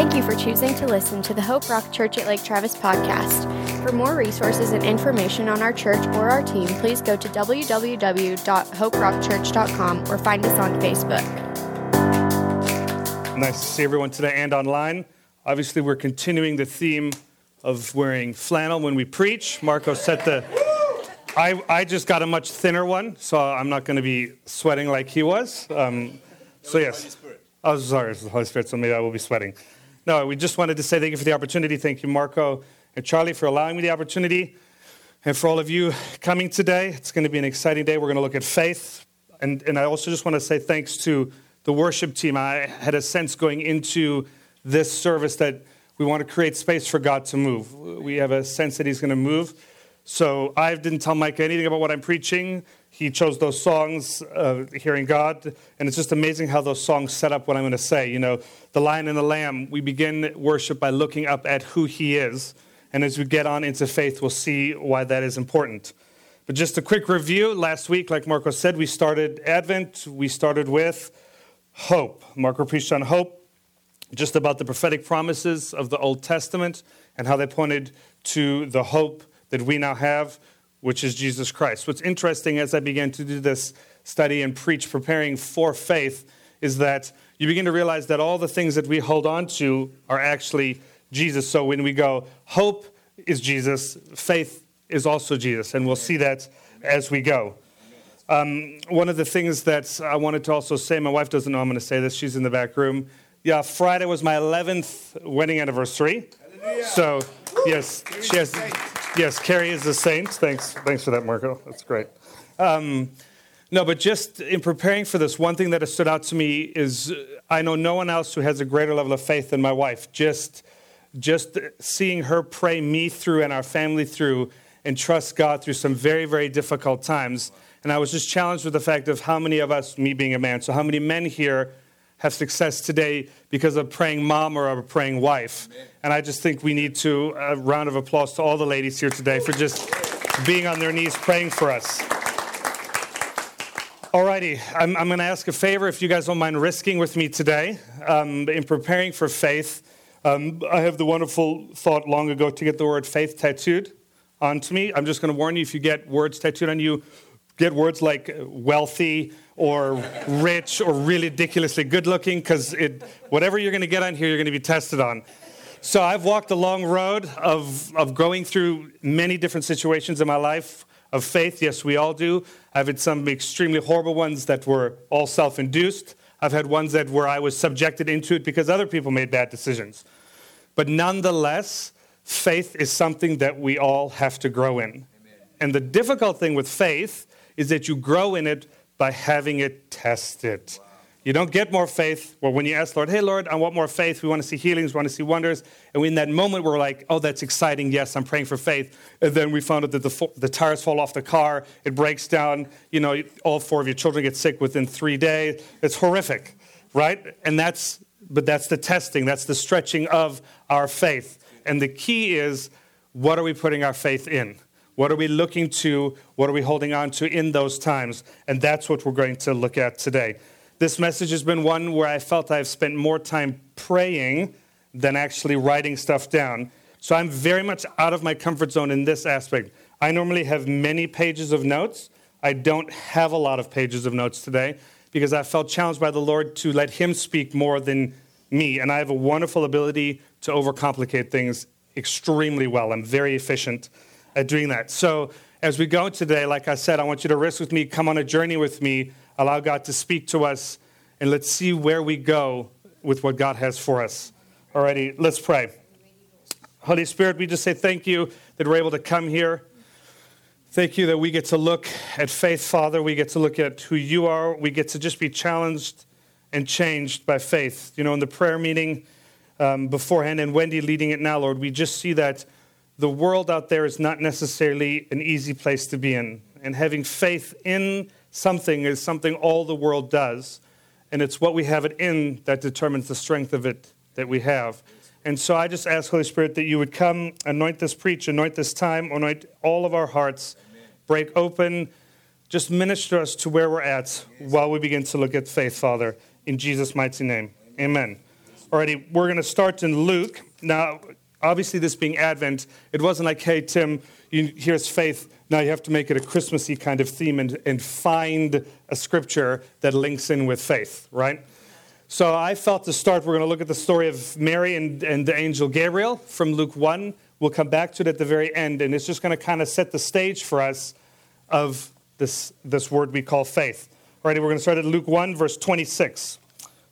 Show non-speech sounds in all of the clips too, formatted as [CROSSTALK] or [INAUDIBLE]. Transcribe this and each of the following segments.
Thank you for choosing to listen to the Hope Rock Church at Lake Travis podcast. For more resources and information on our church or our team, please go to www.hoperockchurch.com or find us on Facebook. Nice to see everyone today and online. Obviously, we're continuing the theme of wearing flannel when we preach. Marco set the. I, I just got a much thinner one, so I'm not going to be sweating like he was. Um, so, yes. Oh, sorry, it's the Holy Spirit, so maybe I will be sweating. No, we just wanted to say thank you for the opportunity. Thank you, Marco and Charlie, for allowing me the opportunity. And for all of you coming today, it's going to be an exciting day. We're going to look at faith. And, and I also just want to say thanks to the worship team. I had a sense going into this service that we want to create space for God to move. We have a sense that He's going to move. So I didn't tell Mike anything about what I'm preaching. He chose those songs, uh, Hearing God, and it's just amazing how those songs set up what I'm going to say. You know, the Lion and the Lamb, we begin worship by looking up at who He is. And as we get on into faith, we'll see why that is important. But just a quick review. Last week, like Marco said, we started Advent. We started with hope. Marco preached on hope, just about the prophetic promises of the Old Testament and how they pointed to the hope that we now have, which is Jesus Christ. What's interesting as I began to do this study and preach, preparing for faith, is that you begin to realize that all the things that we hold on to are actually Jesus. So when we go, hope is Jesus, faith is also Jesus. And we'll see that as we go. Um, one of the things that I wanted to also say, my wife doesn't know I'm going to say this, she's in the back room. Yeah, Friday was my 11th wedding anniversary. So, yes, she has, yes, Carrie is a saint. Thanks, thanks for that, Marco. That's great. Um, no, but just in preparing for this, one thing that has stood out to me is I know no one else who has a greater level of faith than my wife. Just just seeing her pray me through and our family through and trust God through some very, very difficult times. And I was just challenged with the fact of how many of us, me being a man, so how many men here have success today because of praying mom or a praying wife. And I just think we need to, a round of applause to all the ladies here today for just being on their knees praying for us. Alrighty, I'm, I'm going to ask a favor if you guys don't mind risking with me today um, in preparing for faith. Um, I have the wonderful thought long ago to get the word faith tattooed onto me. I'm just going to warn you if you get words tattooed on you, get words like wealthy or rich or really ridiculously good looking, because whatever you're going to get on here, you're going to be tested on. So I've walked a long road of, of going through many different situations in my life of faith. Yes, we all do. I've had some extremely horrible ones that were all self induced. I've had ones that where I was subjected into it because other people made bad decisions. But nonetheless, faith is something that we all have to grow in. Amen. And the difficult thing with faith is that you grow in it by having it tested. Wow. You don't get more faith. Well, when you ask Lord, hey, Lord, I want more faith. We want to see healings. We want to see wonders. And in that moment, we're like, oh, that's exciting. Yes, I'm praying for faith. And then we found out that the, the tires fall off the car. It breaks down. You know, all four of your children get sick within three days. It's horrific, right? And that's, but that's the testing. That's the stretching of our faith. And the key is, what are we putting our faith in? What are we looking to? What are we holding on to in those times? And that's what we're going to look at today. This message has been one where I felt I've spent more time praying than actually writing stuff down. So I'm very much out of my comfort zone in this aspect. I normally have many pages of notes. I don't have a lot of pages of notes today because I felt challenged by the Lord to let Him speak more than me. And I have a wonderful ability to overcomplicate things extremely well. I'm very efficient at doing that. So as we go today, like I said, I want you to risk with me, come on a journey with me Allow God to speak to us, and let's see where we go with what God has for us. Alrighty, let's pray. Holy Spirit, we just say thank you that we're able to come here. Thank you that we get to look at faith, Father. We get to look at who you are. We get to just be challenged and changed by faith. You know, in the prayer meeting um, beforehand, and Wendy leading it now, Lord, we just see that the world out there is not necessarily an easy place to be in. And having faith in something is something all the world does. And it's what we have it in that determines the strength of it that we have. And so I just ask, Holy Spirit, that you would come, anoint this preach, anoint this time, anoint all of our hearts, Amen. break open, just minister us to where we're at yes. while we begin to look at faith, Father. In Jesus' mighty name. Amen. Amen. Alrighty, we're going to start in Luke. Now, obviously, this being Advent, it wasn't like, hey, Tim, you, here's faith. Now you have to make it a Christmassy kind of theme and, and find a scripture that links in with faith, right? So I felt to start, we're going to look at the story of Mary and, and the angel Gabriel from Luke 1. We'll come back to it at the very end, and it's just going to kind of set the stage for us of this, this word we call faith. Alrighty, we're going to start at Luke 1, verse 26.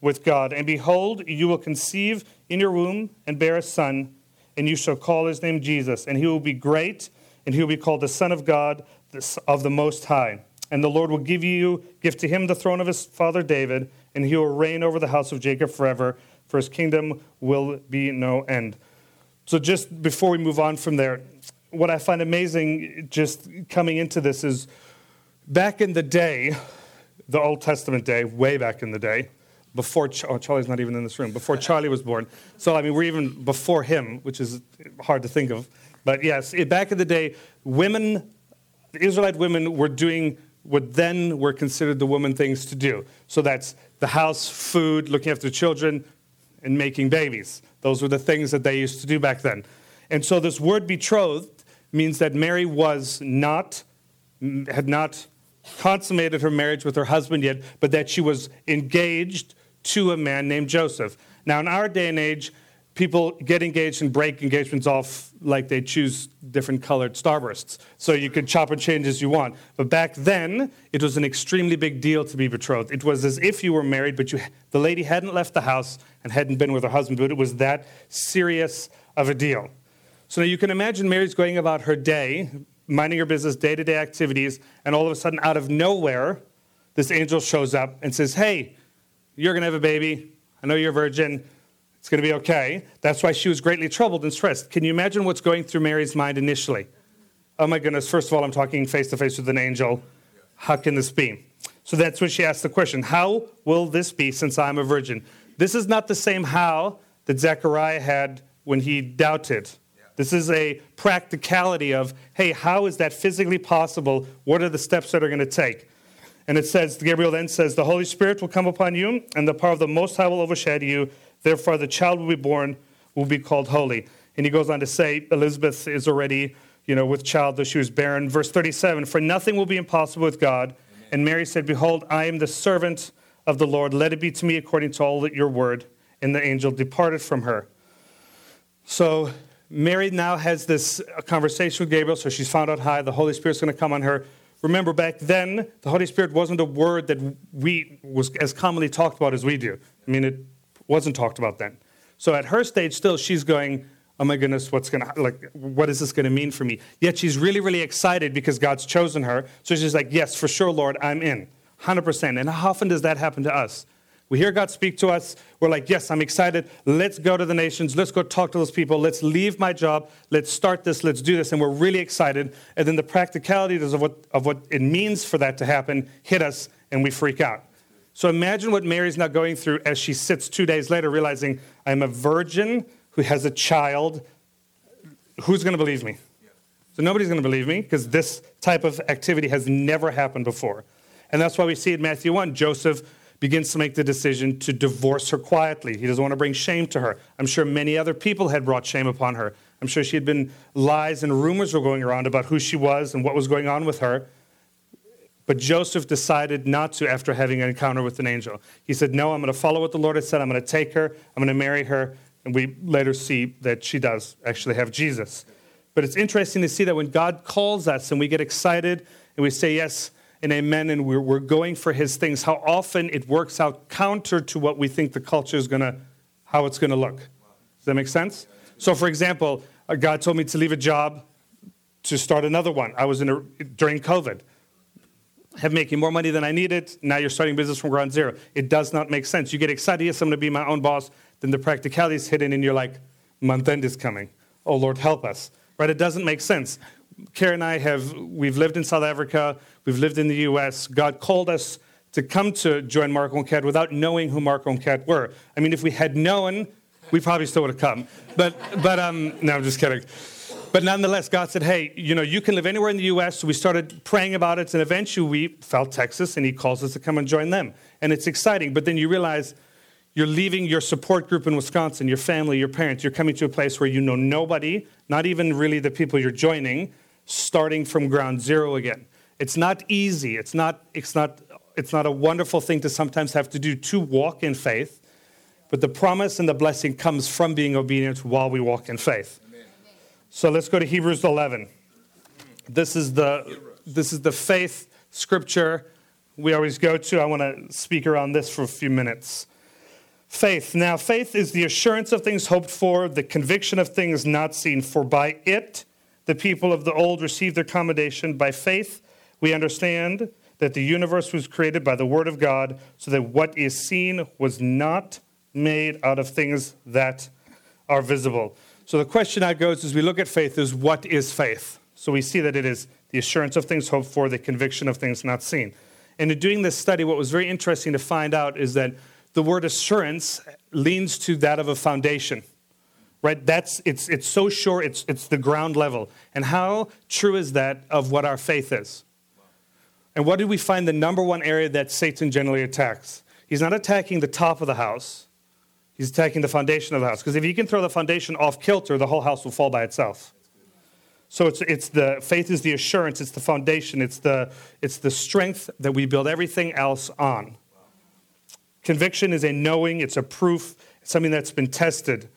with God. And behold, you will conceive in your womb and bear a son, and you shall call his name Jesus. And he will be great, and he will be called the Son of God, of the Most High. And the Lord will give you, give to him the throne of his father David, and he will reign over the house of Jacob forever, for his kingdom will be no end. So, just before we move on from there, what I find amazing just coming into this is back in the day, the Old Testament day, way back in the day, before oh, Charlie's not even in this room, before Charlie was born. So, I mean, we're even before him, which is hard to think of. But yes, eh, back in the day, women, Israelite women were doing what then were considered the woman things to do. So that's the house, food, looking after children, and making babies. Those were the things that they used to do back then. And so this word betrothed means that Mary was not, had not consummated her marriage with her husband yet, but that she was engaged to a man named Joseph. Now, in our day and age, people get engaged and break engagements off like they choose different colored starbursts. So you could chop and change as you want. But back then, it was an extremely big deal to be betrothed. It was as if you were married, but you, the lady hadn't left the house and hadn't been with her husband, but it was that serious of a deal. So now you can imagine Mary's going about her day, minding her business, day to day activities, and all of a sudden, out of nowhere, this angel shows up and says, Hey, you're going to have a baby. I know you're a virgin. It's going to be okay. That's why she was greatly troubled and stressed. Can you imagine what's going through Mary's mind initially? Oh my goodness, first of all, I'm talking face to face with an angel. How can this be? So that's when she asked the question How will this be since I'm a virgin? This is not the same how that Zechariah had when he doubted. This is a practicality of, hey, how is that physically possible? What are the steps that are going to take? And it says, Gabriel then says, The Holy Spirit will come upon you, and the power of the Most High will overshadow you. Therefore, the child will be born, will be called holy. And he goes on to say, Elizabeth is already, you know, with child, though she was barren. Verse 37 For nothing will be impossible with God. Amen. And Mary said, Behold, I am the servant of the Lord. Let it be to me according to all that your word. And the angel departed from her. So Mary now has this conversation with Gabriel, so she's found out hi, the Holy Spirit's going to come on her. Remember, back then, the Holy Spirit wasn't a word that we was as commonly talked about as we do. I mean, it wasn't talked about then. So at her stage, still, she's going, "Oh my goodness, what's to like? What is this to mean for me?" Yet she's really, really excited because God's chosen her. So she's like, "Yes, for sure, Lord, I'm in, hundred percent." And how often does that happen to us? We hear God speak to us. We're like, yes, I'm excited. Let's go to the nations. Let's go talk to those people. Let's leave my job. Let's start this. Let's do this. And we're really excited. And then the practicalities of what, of what it means for that to happen hit us, and we freak out. So imagine what Mary's now going through as she sits two days later, realizing I'm a virgin who has a child. Who's going to believe me? So nobody's going to believe me because this type of activity has never happened before. And that's why we see in Matthew 1 Joseph begins to make the decision to divorce her quietly. He doesn't want to bring shame to her. I'm sure many other people had brought shame upon her. I'm sure she had been lies and rumors were going around about who she was and what was going on with her. But Joseph decided not to after having an encounter with an angel. He said, No, I'm going to follow what the Lord has said. I'm going to take her. I'm going to marry her. And we later see that she does actually have Jesus. But it's interesting to see that when God calls us and we get excited and we say, Yes, and amen, and we're, we're going for his things, how often it works out counter to what we think the culture is going to, how it's going to look. Does that make sense? So, for example, uh, God told me to leave a job to start another one. I was in a, during COVID, have making more money than I needed. Now you're starting business from ground zero. It does not make sense. You get excited, yes, I'm going to be my own boss. Then the practicality is hidden, and you're like, month end is coming. Oh, Lord, help us. right? It doesn't make sense. Karen and I have, we've lived in South Africa, we've lived in the US. God called us to come to join Marco and Kat without knowing who Marco and Kat were. I mean, if we had known, we probably still would have come. But, but um, no, I'm just kidding. But nonetheless, God said, hey, you know, you can live anywhere in the US. So we started praying about it, and eventually we felt Texas, and He calls us to come and join them. And it's exciting. But then you realize you're leaving your support group in Wisconsin, your family, your parents. You're coming to a place where you know nobody, not even really the people you're joining, starting from ground zero again. It's not easy. It's not, it's not, it's not a wonderful thing to sometimes have to do to walk in faith. But the promise and the blessing comes from being obedient while we walk in faith. So let's go to Hebrews 11. This is the, this is the faith scripture we always go to. I want to speak around this for a few minutes. Faith. Now, faith is the assurance of things hoped for, the conviction of things not seen. For by it the people of the old received their commendation. By faith we understand that the universe was created by the word of God, so that what is seen was not made out of things that are visible. So the question that goes as we look at faith is what is faith? So we see that it is the assurance of things hoped for, the conviction of things not seen. And in doing this study, what was very interesting to find out is that the word assurance leans to that of a foundation. Right? That's it's it's so sure it's it's the ground level. And how true is that of what our faith is? And what did we find the number one area that Satan generally attacks? He's not attacking the top of the house. He's attacking the foundation of the house. Because if you can throw the foundation off kilter, the whole house will fall by itself. So it's, it's the faith is the assurance, it's the foundation, it's the, it's the strength that we build everything else on. Conviction is a knowing, it's a proof, it's something that's been tested.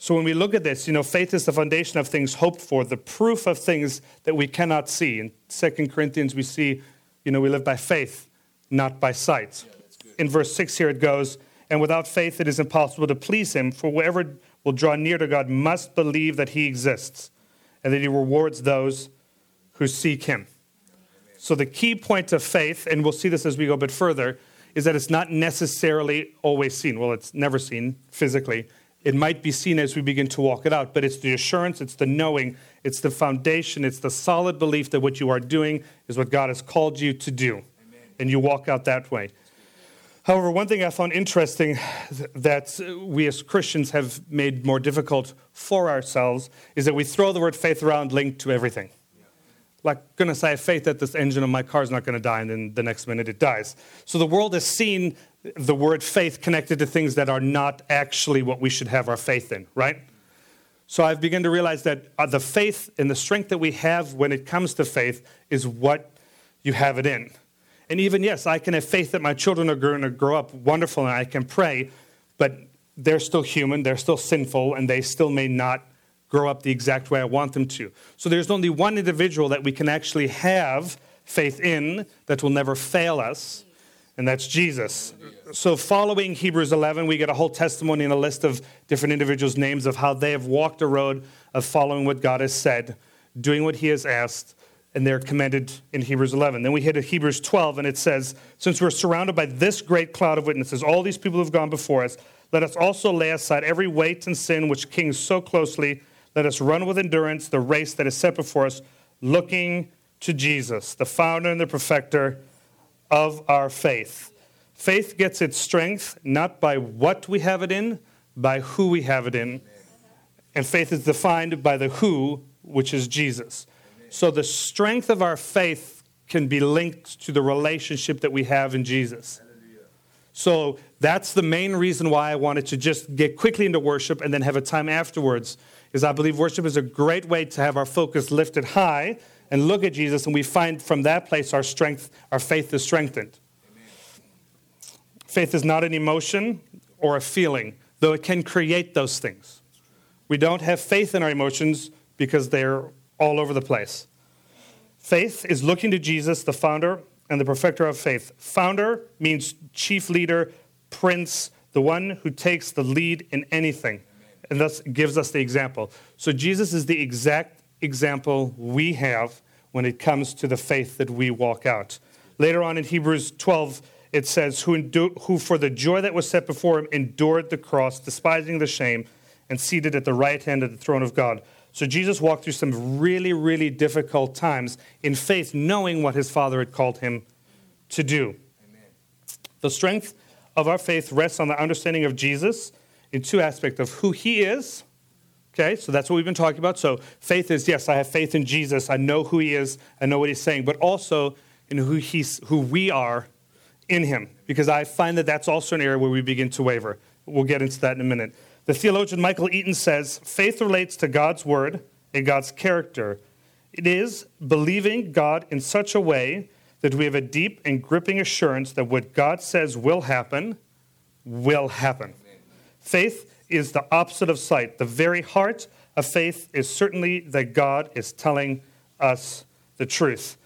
So when we look at this, you know, faith is the foundation of things hoped for, the proof of things that we cannot see. In 2 Corinthians, we see, you know, we live by faith, not by sight. Yeah, In verse 6 here it goes, and without faith, it is impossible to please him. For whoever will draw near to God must believe that he exists and that he rewards those who seek him. So, the key point of faith, and we'll see this as we go a bit further, is that it's not necessarily always seen. Well, it's never seen physically. It might be seen as we begin to walk it out, but it's the assurance, it's the knowing, it's the foundation, it's the solid belief that what you are doing is what God has called you to do. Amen. And you walk out that way. However, one thing I found interesting that we as Christians have made more difficult for ourselves is that we throw the word faith around linked to everything. Like, going to say, I faith that this engine of my car is not going to die, and then the next minute it dies. So the world has seen the word faith connected to things that are not actually what we should have our faith in, right? So I've begun to realize that uh, the faith and the strength that we have when it comes to faith is what you have it in. And even, yes, I can have faith that my children are going to grow up wonderful and I can pray, but they're still human, they're still sinful, and they still may not grow up the exact way I want them to. So there's only one individual that we can actually have faith in that will never fail us, and that's Jesus. So, following Hebrews 11, we get a whole testimony and a list of different individuals' names of how they have walked a road of following what God has said, doing what He has asked, and they're commended in Hebrews 11. Then we hit Hebrews 12, and it says, Since we're surrounded by this great cloud of witnesses, all these people who've gone before us, let us also lay aside every weight and sin which clings so closely. Let us run with endurance the race that is set before us, looking to Jesus, the founder and the perfecter of our faith. Faith gets its strength not by what we have it in, by who we have it in. And faith is defined by the who, which is Jesus. So the strength of our faith can be linked to the relationship that we have in Jesus. So that's the main reason why I wanted to just get quickly into worship and then have a time afterwards. Is I believe worship is a great way to have our focus lifted high and look at Jesus, and we find from that place our strength, our faith is strengthened. Amen. Faith is not an emotion or a feeling, though it can create those things. We don't have faith in our emotions because they're all over the place. Faith is looking to Jesus, the founder and the perfecter of faith. Founder means chief leader, prince, the one who takes the lead in anything, and thus gives us the example. So Jesus is the exact example we have when it comes to the faith that we walk out. Later on in Hebrews 12, it says, who, endu- who for the joy that was set before him endured the cross, despising the shame, and seated at the right hand of the throne of God. So Jesus walked through some really, really difficult times in faith, knowing what his Father had called him to do. Amen. The strength of our faith rests on the understanding of Jesus in two aspects of who he is. Okay, so that's what we've been talking about. So faith is yes, I have faith in Jesus. I know who he is. I know what he's saying, but also in who he's who we are in him because I find that that's also an area where we begin to waver. We'll get into that in a minute. The theologian Michael Eaton says faith relates to God's word and God's character. It is believing God in such a way that we have a deep and gripping assurance that what God says will happen will happen. Faith is the opposite of sight. The very heart of faith is certainly that God is telling us the truth.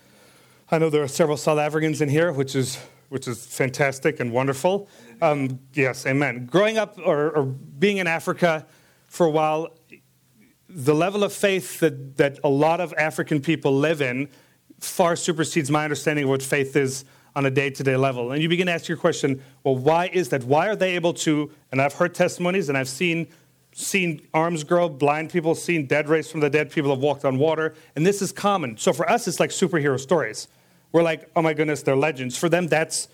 I know there are several South Africans in here, which is which is fantastic and wonderful. Um, yes, amen. Growing up or, or, being in Africa for a while, the level of faith that, that a lot of African people live in far supersedes my understanding of what faith is on a day to day level. And you begin to ask your question well, why is that? Why are they able to? And I've heard testimonies and I've seen. Seen arms grow, blind people seen dead raised from the dead, people have walked on water, and this is common. So for us, it's like superhero stories we're like, oh my goodness, they're legends. For them, that's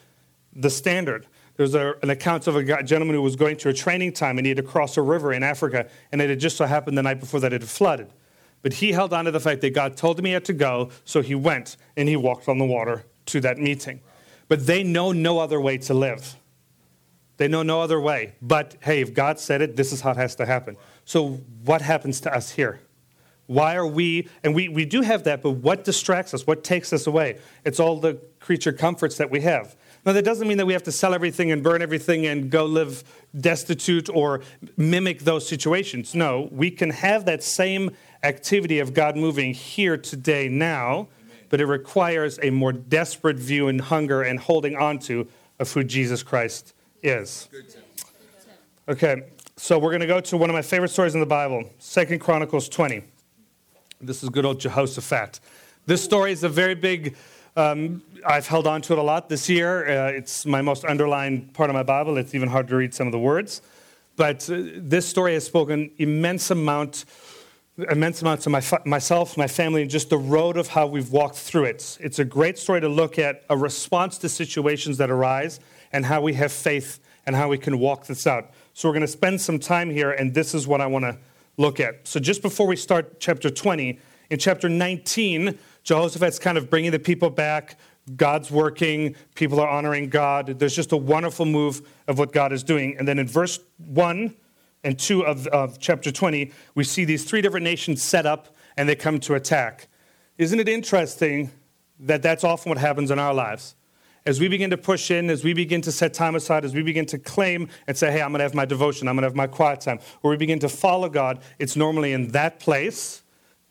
the standard. There's a, an account of a gentleman who was going to a training time and he had to cross a river in Africa, and it had just so happened the night before that it had flooded. But he held on to the fact that God told him he had to go, so he went and he walked on the water to that meeting. But they know no other way to live. They know no other way. But hey, if God said it, this is how it has to happen. So, what happens to us here? Why are we, and we, we do have that, but what distracts us? What takes us away? It's all the creature comforts that we have. Now, that doesn't mean that we have to sell everything and burn everything and go live destitute or mimic those situations. No, we can have that same activity of God moving here today, now, but it requires a more desperate view and hunger and holding on to of who Jesus Christ is. Okay, so we're going to go to one of my favorite stories in the Bible, Second Chronicles 20. This is good old Jehoshaphat. This story is a very big, um, I've held on to it a lot this year. Uh, it's my most underlined part of my Bible. It's even hard to read some of the words. But uh, this story has spoken immense amount, immense amounts to my, myself, my family, and just the road of how we've walked through it. It's a great story to look at a response to situations that arise and how we have faith and how we can walk this out. So we're going to spend some time here, and this is what I want to look at. So, just before we start chapter 20, in chapter 19, Jehoshaphat's kind of bringing the people back. God's working, people are honoring God. There's just a wonderful move of what God is doing. And then in verse 1 and 2 of, of chapter 20, we see these three different nations set up and they come to attack. Isn't it interesting that that's often what happens in our lives? as we begin to push in, as we begin to set time aside, as we begin to claim and say, hey, I'm going to have my devotion, I'm going to have my quiet time, or we begin to follow God, it's normally in that place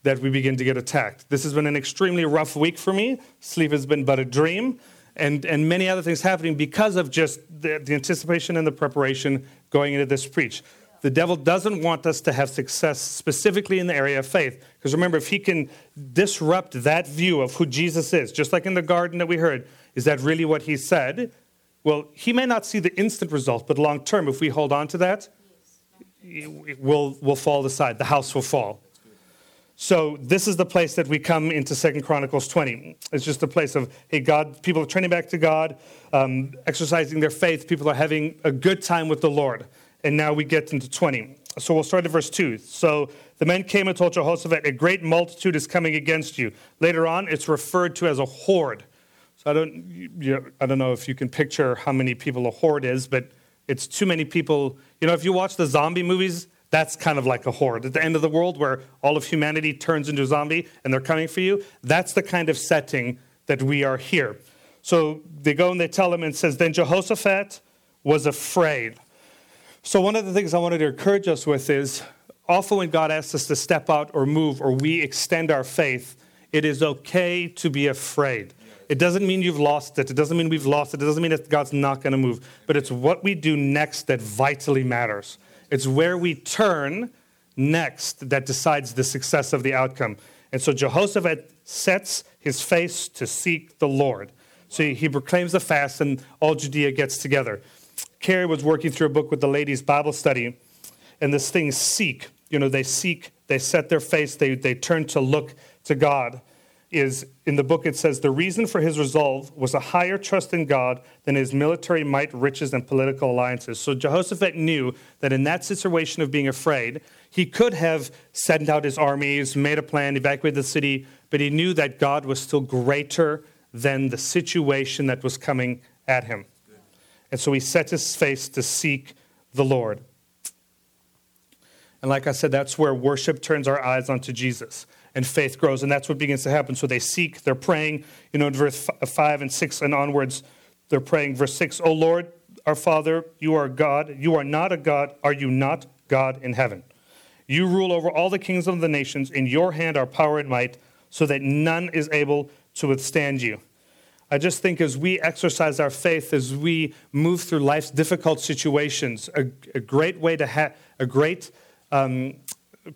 that we begin to get attacked. This has been an extremely rough week for me. Sleep has been but a dream, and, and many other things happening because of just the, the anticipation and the preparation going into this preach. The devil doesn't want us to have success specifically in the area of faith. Because remember, if he can disrupt that view of who Jesus is, just like in the garden that we heard, is that really what he said? Well, he may not see the instant result, but long term, if we hold on to that, it will will fall aside. The house will fall. So this is the place that we come into Second Chronicles 20. It's just a place of, hey, God, people are turning back to God, um, exercising their faith. People are having a good time with the Lord. And now we get into 20. So we'll start at verse 2. So the men came and told Jehoshaphat, a great multitude is coming against you. Later on, it's referred to as a horde. So I don't, you, I don't know if you can picture how many people a horde is, but it's too many people. You know, if you watch the zombie movies, that's kind of like a horde. At the end of the world, where all of humanity turns into a zombie and they're coming for you, that's the kind of setting that we are here. So they go and they tell him, and says, Then Jehoshaphat was afraid. So, one of the things I wanted to encourage us with is often when God asks us to step out or move or we extend our faith, it is okay to be afraid. It doesn't mean you've lost it. It doesn't mean we've lost it. It doesn't mean that God's not going to move. But it's what we do next that vitally matters. It's where we turn next that decides the success of the outcome. And so Jehoshaphat sets his face to seek the Lord. So he proclaims the fast, and all Judea gets together. Carrie was working through a book with the ladies' Bible study, and this thing seek, you know, they seek they set their face, they, they turned to look to God. Is in the book it says the reason for his resolve was a higher trust in God than his military might, riches, and political alliances. So Jehoshaphat knew that in that situation of being afraid, he could have sent out his armies, made a plan, evacuated the city, but he knew that God was still greater than the situation that was coming at him. And so he set his face to seek the Lord. And like I said, that's where worship turns our eyes onto Jesus and faith grows. And that's what begins to happen. So they seek, they're praying, you know, in verse uh, 5 and 6 and onwards, they're praying. Verse 6, O Lord, our Father, you are God. You are not a God. Are you not God in heaven? You rule over all the kings of the nations. In your hand are power and might, so that none is able to withstand you. I just think as we exercise our faith, as we move through life's difficult situations, a, a great way to have a great um,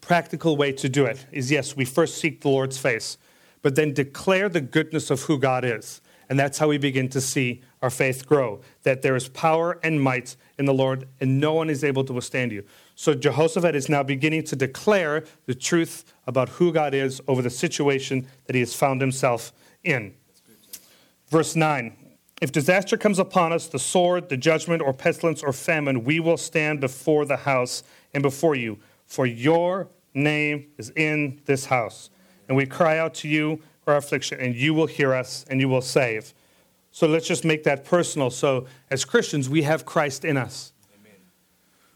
practical way to do it is yes, we first seek the Lord's face, but then declare the goodness of who God is. And that's how we begin to see our faith grow that there is power and might in the Lord, and no one is able to withstand you. So Jehoshaphat is now beginning to declare the truth about who God is over the situation that he has found himself in. Verse 9 If disaster comes upon us, the sword, the judgment, or pestilence, or famine, we will stand before the house and before you, for your name is in this house. And we cry out to you for our affliction, and you will hear us, and you will save. So let's just make that personal. So, as Christians, we have Christ in us.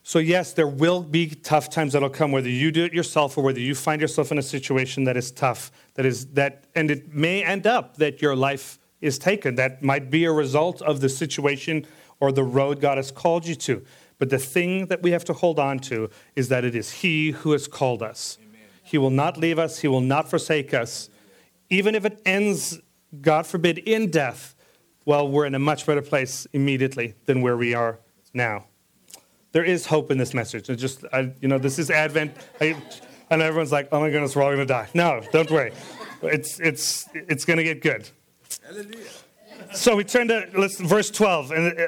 So, yes, there will be tough times that'll come, whether you do it yourself or whether you find yourself in a situation that is tough, that is that, and it may end up that your life is taken. That might be a result of the situation or the road God has called you to. But the thing that we have to hold on to is that it is He who has called us. Amen. He will not leave us, He will not forsake us. Even if it ends, God forbid, in death, well, we're in a much better place immediately than where we are now. There is hope in this message. It just, I, you know, this is Advent, I, and everyone's like, "Oh my goodness, we're all going to die." No, don't worry. It's it's it's going to get good. So we turn to verse 12, and uh,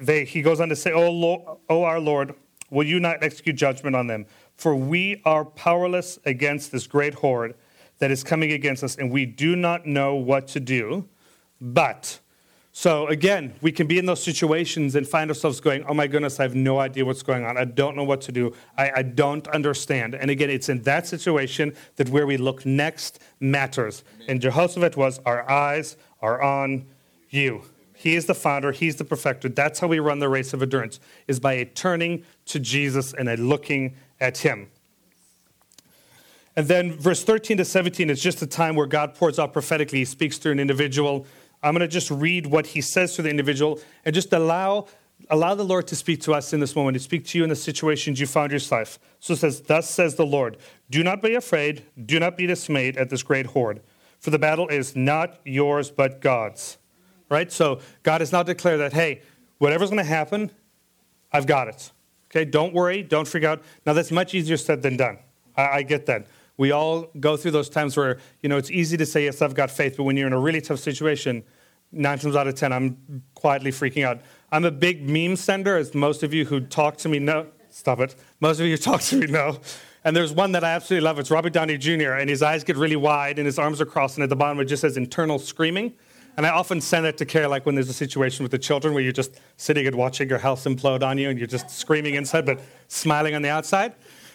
they, he goes on to say, oh, Lord, oh, our Lord, will you not execute judgment on them? For we are powerless against this great horde that is coming against us, and we do not know what to do. But, so again, we can be in those situations and find ourselves going, oh my goodness, I have no idea what's going on. I don't know what to do. I, I don't understand. And again, it's in that situation that where we look next matters. And Jehoshaphat was, our eyes are on you. He is the founder, he's the perfecter. That's how we run the race of endurance, is by a turning to Jesus and a looking at him. And then verse 13 to 17 is just a time where God pours out prophetically. He speaks to an individual. I'm going to just read what he says to the individual and just allow, allow the Lord to speak to us in this moment, to speak to you in the situations you found yourself. So it says, Thus says the Lord, do not be afraid, do not be dismayed at this great horde, for the battle is not yours but God's right? So God has now declared that, hey, whatever's going to happen, I've got it. Okay, don't worry, don't freak out. Now, that's much easier said than done. I, I get that. We all go through those times where, you know, it's easy to say, yes, I've got faith, but when you're in a really tough situation, nine times out of 10, I'm quietly freaking out. I'm a big meme sender, as most of you who talk to me know. Stop it. Most of you who talk to me know. And there's one that I absolutely love. It's Robert Downey Jr., and his eyes get really wide, and his arms are crossed, and at the bottom it just says internal screaming. And I often send it to Care, like when there's a situation with the children where you're just sitting and watching your house implode on you and you're just screaming inside but smiling on the outside.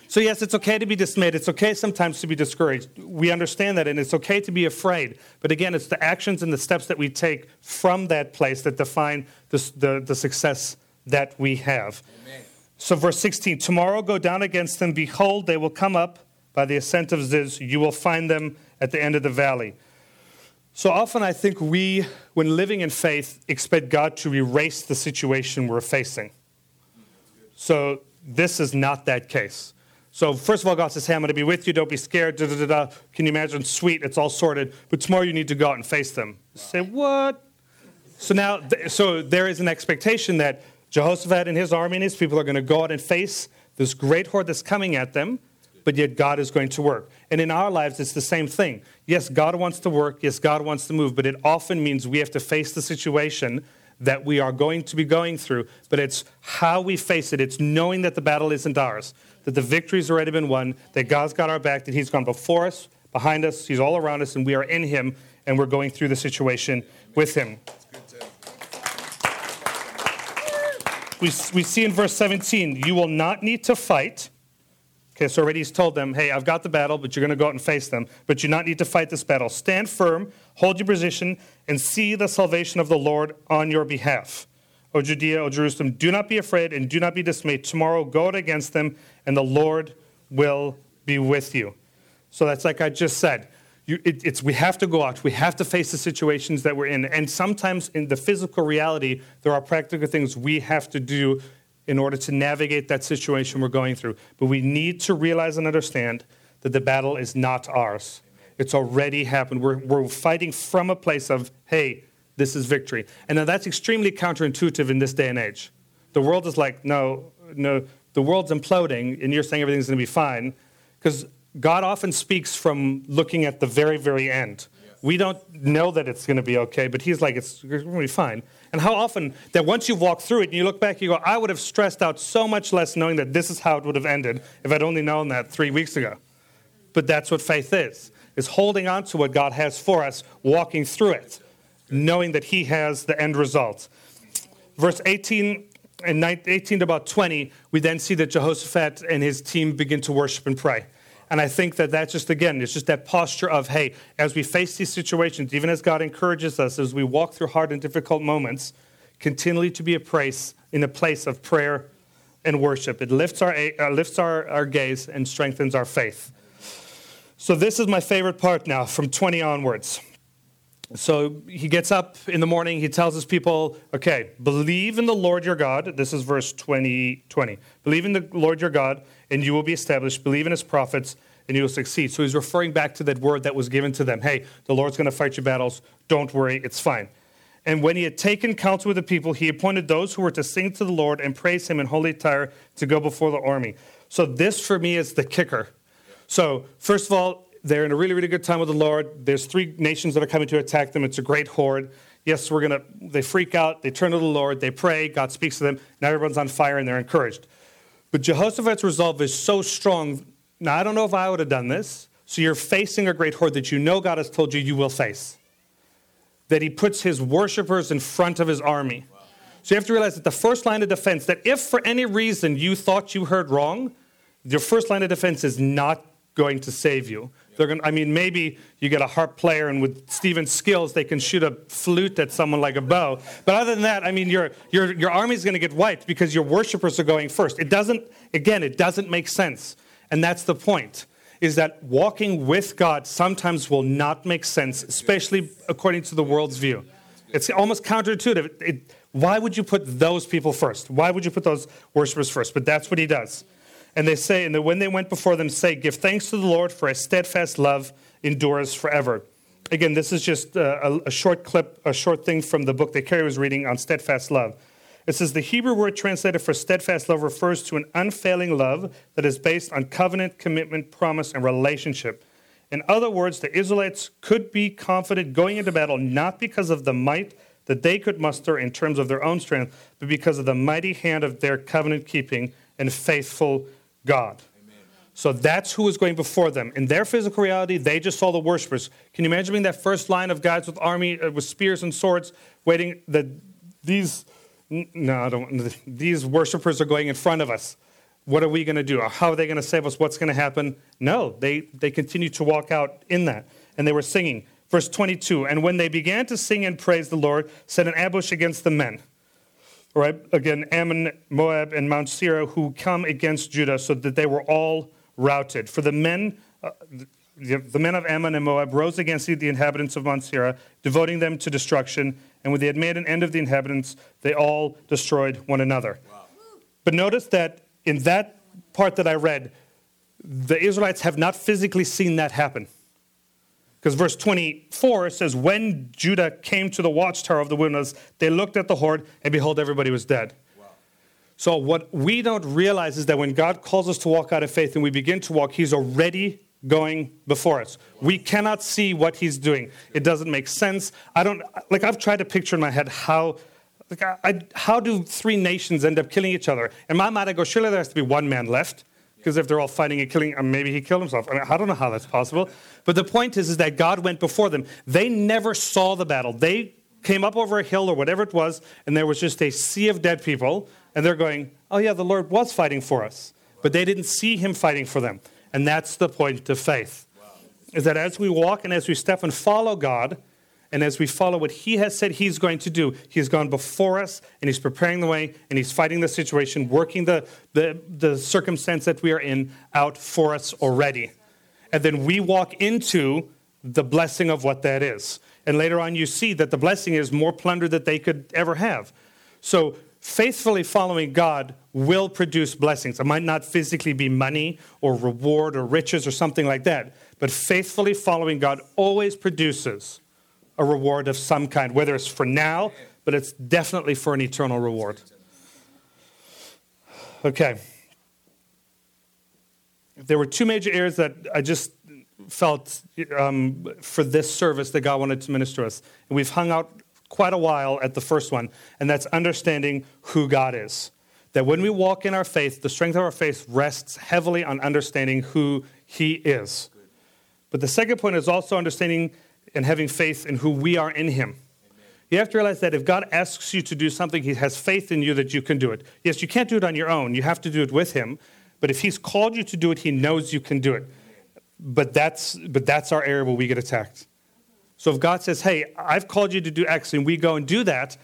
So, yes, it's okay to be dismayed. It's okay sometimes to be discouraged. We understand that, and it's okay to be afraid. But again, it's the actions and the steps that we take from that place that define the, the, the success that we have. Amen. So, verse 16 Tomorrow go down against them. Behold, they will come up by the ascent of Ziz. You will find them at the end of the valley. So often, I think we, when living in faith, expect God to erase the situation we're facing. So this is not that case. So first of all, God says, "Hey, I'm going to be with you. Don't be scared." Da, da, da, da. Can you imagine? Sweet, it's all sorted. But tomorrow you need to go out and face them. Say what? So now, so there is an expectation that Jehoshaphat and his army and his people are going to go out and face this great horde that's coming at them but yet God is going to work. And in our lives, it's the same thing. Yes, God wants to work. Yes, God wants to move, but it often means we have to face the situation that we are going to be going through, but it's how we face it. It's knowing that the battle isn't ours, that the victory's already been won, that God's got our back, that He's gone before us, behind us, He's all around us, and we are in Him, and we're going through the situation with Him. We, we see in verse 17, you will not need to fight. Okay, so already he's told them, hey, I've got the battle, but you're going to go out and face them. But you not need to fight this battle. Stand firm, hold your position, and see the salvation of the Lord on your behalf. O Judea, O Jerusalem, do not be afraid and do not be dismayed. Tomorrow go out against them, and the Lord will be with you. So that's like I just said. You, it, it's, we have to go out. We have to face the situations that we're in. And sometimes in the physical reality, there are practical things we have to do in order to navigate that situation we're going through. But we need to realize and understand that the battle is not ours. It's already happened. We're, we're fighting from a place of, hey, this is victory. And now that's extremely counterintuitive in this day and age. The world is like, no, no, the world's imploding, and you're saying everything's going to be fine. Because God often speaks from looking at the very, very end. We don't know that it's going to be okay, but He's like, it's going to be fine. And how often that once you've walked through it and you look back, you go, I would have stressed out so much less knowing that this is how it would have ended if I'd only known that three weeks ago. But that's what faith is, is holding on to what God has for us, walking through it, knowing that He has the end result. Verse 18 and 18 to about 20, we then see that Jehoshaphat and his team begin to worship and pray. And I think that that's just, again, it's just that posture of, hey, as we face these situations, even as God encourages us, as we walk through hard and difficult moments, continually to be a place in a place of prayer and worship. It lifts our, uh, lifts our, our gaze and strengthens our faith. So this is my favorite part now from 20 onwards. So he gets up in the morning, he tells his people, okay, believe in the Lord your God. This is verse 20, 20. Believe in the Lord your God and you will be established. Believe in his prophets, and you will succeed. So he's referring back to that word that was given to them hey, the Lord's going to fight your battles. Don't worry, it's fine. And when he had taken counsel with the people, he appointed those who were to sing to the Lord and praise him in holy attire to go before the army. So this for me is the kicker. So, first of all, they're in a really, really good time with the Lord. There's three nations that are coming to attack them. It's a great horde. Yes, we're going to, they freak out, they turn to the Lord, they pray, God speaks to them. Now everyone's on fire and they're encouraged. But Jehoshaphat's resolve is so strong. Now, I don't know if I would have done this. So you're facing a great horde that you know God has told you you will face. That he puts his worshipers in front of his army. So you have to realize that the first line of defense, that if for any reason you thought you heard wrong, your first line of defense is not going to save you. They're going I mean, maybe you get a harp player, and with Stephen's skills, they can shoot a flute at someone like a bow. But other than that, I mean, your, your, your army's going to get wiped because your worshipers are going first. It doesn't, again, it doesn't make sense. And that's the point, is that walking with God sometimes will not make sense, especially according to the world's view. It's almost counterintuitive. It, it, why would you put those people first? Why would you put those worshipers first? But that's what he does. And they say, and when they went before them, say, Give thanks to the Lord for his steadfast love endures forever. Again, this is just uh, a, a, short clip, a short thing from the book that Carrie was reading on steadfast love. It says the Hebrew word translated for steadfast love refers to an unfailing love that is based on covenant, commitment, promise, and relationship. In other words, the Israelites could be confident going into battle not because of the might that they could muster in terms of their own strength, but because of the mighty hand of their covenant keeping and faithful God. So that's who was going before them. In their physical reality, they just saw the worshipers. Can you imagine being that first line of guys with army, uh, with spears and swords, waiting that these, no, I don't, [LAUGHS] these worshipers are going in front of us. What are we going to do? How are they going to save us? What's going to happen? No, they, they continue to walk out in that. And they were singing. Verse 22 And when they began to sing and praise the Lord, set an ambush against the men right? Again, Ammon, Moab, and Mount Seir who come against Judah so that they were all routed. For the men, uh, the, the, men of Ammon and Moab rose against the inhabitants of Mount Seir, devoting them to destruction. And when they had made an end of the inhabitants, they all destroyed one another. Wow. But notice that in that part that I read, the Israelites have not physically seen that happen. Because verse 24 says, When Judah came to the watchtower of the wilderness, they looked at the horde, and behold, everybody was dead. Wow. So, what we don't realize is that when God calls us to walk out of faith and we begin to walk, He's already going before us. Wow. We cannot see what He's doing. It doesn't make sense. I don't, like, I've tried to picture in my head how. Like I, I, how do three nations end up killing each other? In my mind, I go, surely there has to be one man left because if they're all fighting and killing, uh, maybe he killed himself. I, mean, I don't know how that's possible. But the point is, is that God went before them. They never saw the battle. They came up over a hill or whatever it was, and there was just a sea of dead people, and they're going, oh, yeah, the Lord was fighting for us. But they didn't see him fighting for them. And that's the point of faith. Is that as we walk and as we step and follow God, and as we follow what He has said He's going to do, He's gone before us and He's preparing the way and He's fighting the situation, working the, the, the circumstance that we are in out for us already. And then we walk into the blessing of what that is. And later on, you see that the blessing is more plunder that they could ever have. So, faithfully following God will produce blessings. It might not physically be money or reward or riches or something like that, but faithfully following God always produces a reward of some kind, whether it's for now, but it's definitely for an eternal reward. Okay. There were two major areas that I just felt um, for this service that God wanted to minister us. And we've hung out quite a while at the first one, and that's understanding who God is. That when we walk in our faith, the strength of our faith rests heavily on understanding who He is. But the second point is also understanding and having faith in who we are in Him. You have to realize that if God asks you to do something, He has faith in you that you can do it. Yes, you can't do it on your own, you have to do it with Him. But if He's called you to do it, He knows you can do it. But that's, but that's our area where we get attacked. So if God says, Hey, I've called you to do X, and we go and do that,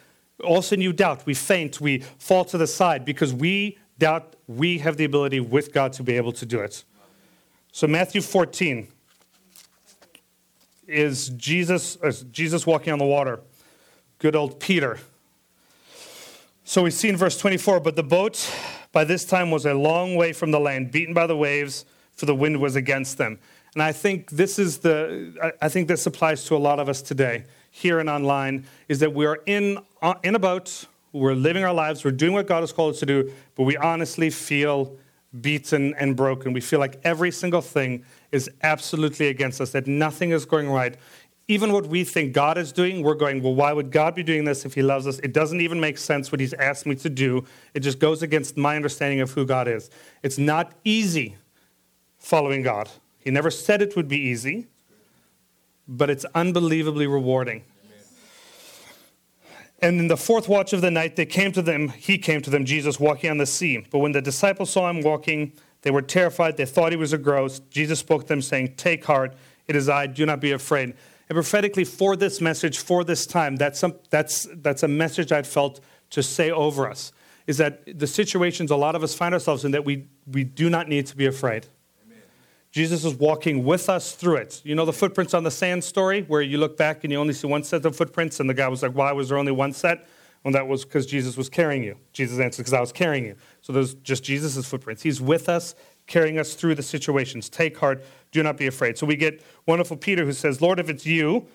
all of a sudden you doubt, we faint, we fall to the side because we doubt we have the ability with God to be able to do it. So, Matthew 14 is Jesus, uh, Jesus walking on the water. Good old Peter. So we see in verse 24, but the boat by this time was a long way from the land, beaten by the waves, for the wind was against them. And I think this is the, I think this applies to a lot of us today, here and online, is that we are in, uh, in a boat, we're living our lives, we're doing what God has called us to do, but we honestly feel beaten and broken. We feel like every single thing is absolutely against us, that nothing is going right. Even what we think God is doing, we're going, well, why would God be doing this if He loves us? It doesn't even make sense what He's asked me to do. It just goes against my understanding of who God is. It's not easy following God. He never said it would be easy, but it's unbelievably rewarding. And in the fourth watch of the night, they came to them, he came to them, Jesus walking on the sea. But when the disciples saw him walking, they were terrified. They thought he was a ghost. Jesus spoke to them, saying, Take heart, it is I, do not be afraid. And prophetically, for this message, for this time, that's, that's, that's a message I'd felt to say over us is that the situations a lot of us find ourselves in that we, we do not need to be afraid. Jesus is walking with us through it. You know the footprints on the sand story where you look back and you only see one set of footprints, and the guy was like, Why was there only one set? Well, that was because Jesus was carrying you. Jesus answered, Because I was carrying you. So there's just Jesus' footprints. He's with us, carrying us through the situations. Take heart, do not be afraid. So we get wonderful Peter who says, Lord, if it's you,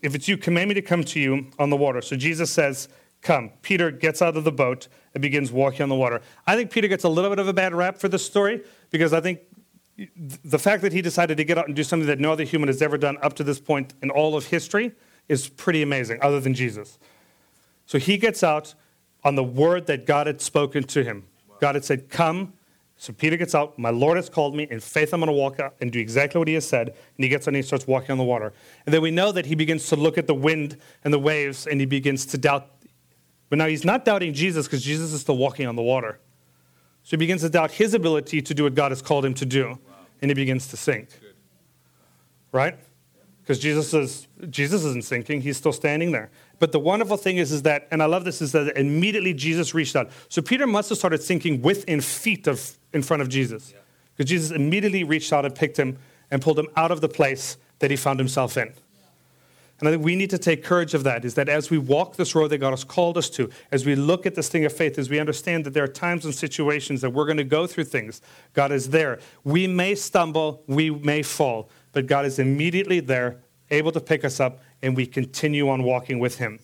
if it's you, command me to come to you on the water. So Jesus says, Come. Peter gets out of the boat and begins walking on the water. I think Peter gets a little bit of a bad rap for this story because I think the fact that he decided to get out and do something that no other human has ever done up to this point in all of history is pretty amazing, other than Jesus. So he gets out on the word that God had spoken to him. God had said, Come. So Peter gets out. My Lord has called me. In faith, I'm going to walk out and do exactly what he has said. And he gets on and he starts walking on the water. And then we know that he begins to look at the wind and the waves and he begins to doubt. But now he's not doubting Jesus because Jesus is still walking on the water. So he begins to doubt his ability to do what God has called him to do. And he begins to sink. Right? Because Jesus, is, Jesus isn't sinking, he's still standing there. But the wonderful thing is, is that, and I love this, is that immediately Jesus reached out. So Peter must have started sinking within feet of in front of Jesus. Because Jesus immediately reached out and picked him and pulled him out of the place that he found himself in. And I think we need to take courage of that, is that as we walk this road that God has called us to, as we look at this thing of faith, as we understand that there are times and situations that we're going to go through things, God is there. We may stumble, we may fall, but God is immediately there, able to pick us up and we continue on walking with Him.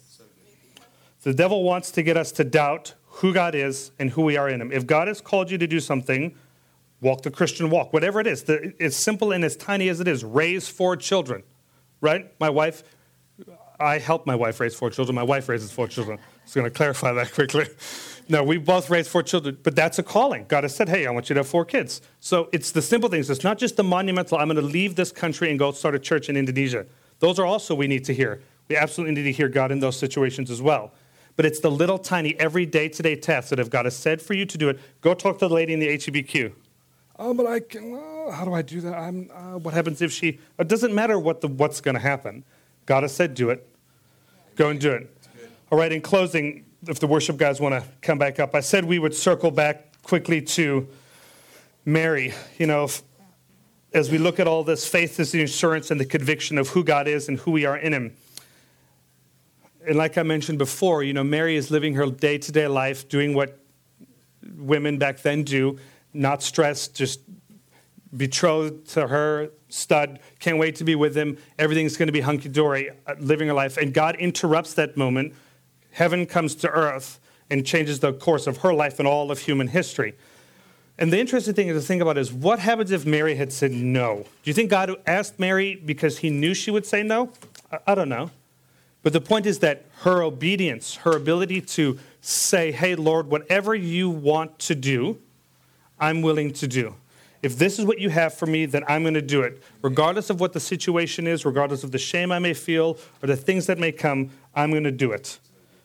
The devil wants to get us to doubt who God is and who we are in Him. If God has called you to do something, walk the Christian walk, whatever it is, as simple and as tiny as it is, raise four children, right? My wife, I help my wife raise four children. My wife raises four children. Just going to clarify that [LAUGHS] quickly. No, we both raised four children, but that's a calling. God has said, hey, I want you to have four kids. So it's the simple things. It's not just the monumental, I'm going to leave this country and go start a church in Indonesia. Those are also we need to hear. We absolutely need to hear God in those situations as well. But it's the little tiny every day to day tasks that if God has said for you to do it, go talk to the lady in the HEBQ. Oh, but I can, uh, how do I do that? I'm, uh, what happens if she, it doesn't matter what the, what's going to happen. God has said do it. Go and do it. All right, in closing, if the worship guys want to come back up, I said we would circle back quickly to Mary. You know, if, as we look at all this, faith is the assurance and the conviction of who God is and who we are in Him. And like I mentioned before, you know, Mary is living her day to day life, doing what women back then do, not stressed, just betrothed to her, stud, can't wait to be with him. Everything's going to be hunky dory, uh, living her life. And God interrupts that moment. Heaven comes to earth and changes the course of her life and all of human history. And the interesting thing to think about is what happens if Mary had said no? Do you think God asked Mary because he knew she would say no? I, I don't know. But the point is that her obedience, her ability to say, hey, Lord, whatever you want to do, I'm willing to do. If this is what you have for me, then I'm going to do it. Regardless of what the situation is, regardless of the shame I may feel or the things that may come, I'm going to do it.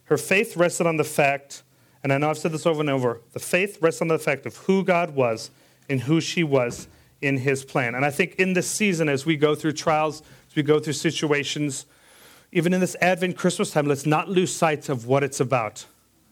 Her faith rested on the fact, and I know I've said this over and over, the faith rests on the fact of who God was and who she was in his plan. And I think in this season, as we go through trials, as we go through situations, even in this Advent Christmas time, let's not lose sight of what it's about,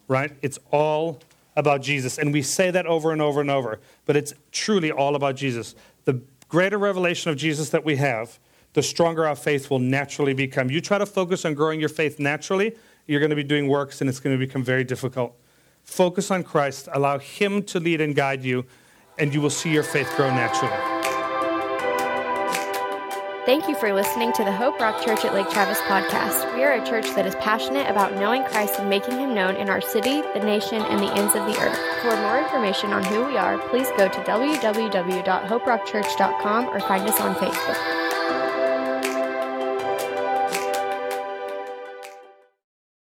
right? It's all about Jesus. And we say that over and over and over, but it's truly all about Jesus. The greater revelation of Jesus that we have, the stronger our faith will naturally become. You try to focus on growing your faith naturally, you're going to be doing works and it's going to become very difficult. Focus on Christ, allow Him to lead and guide you, and you will see your faith grow naturally. Thank you for listening to the Hope Rock Church at Lake Travis podcast. We are a church that is passionate about knowing Christ and making him known in our city, the nation, and the ends of the earth. For more information on who we are, please go to www.hoperockchurch.com or find us on Facebook.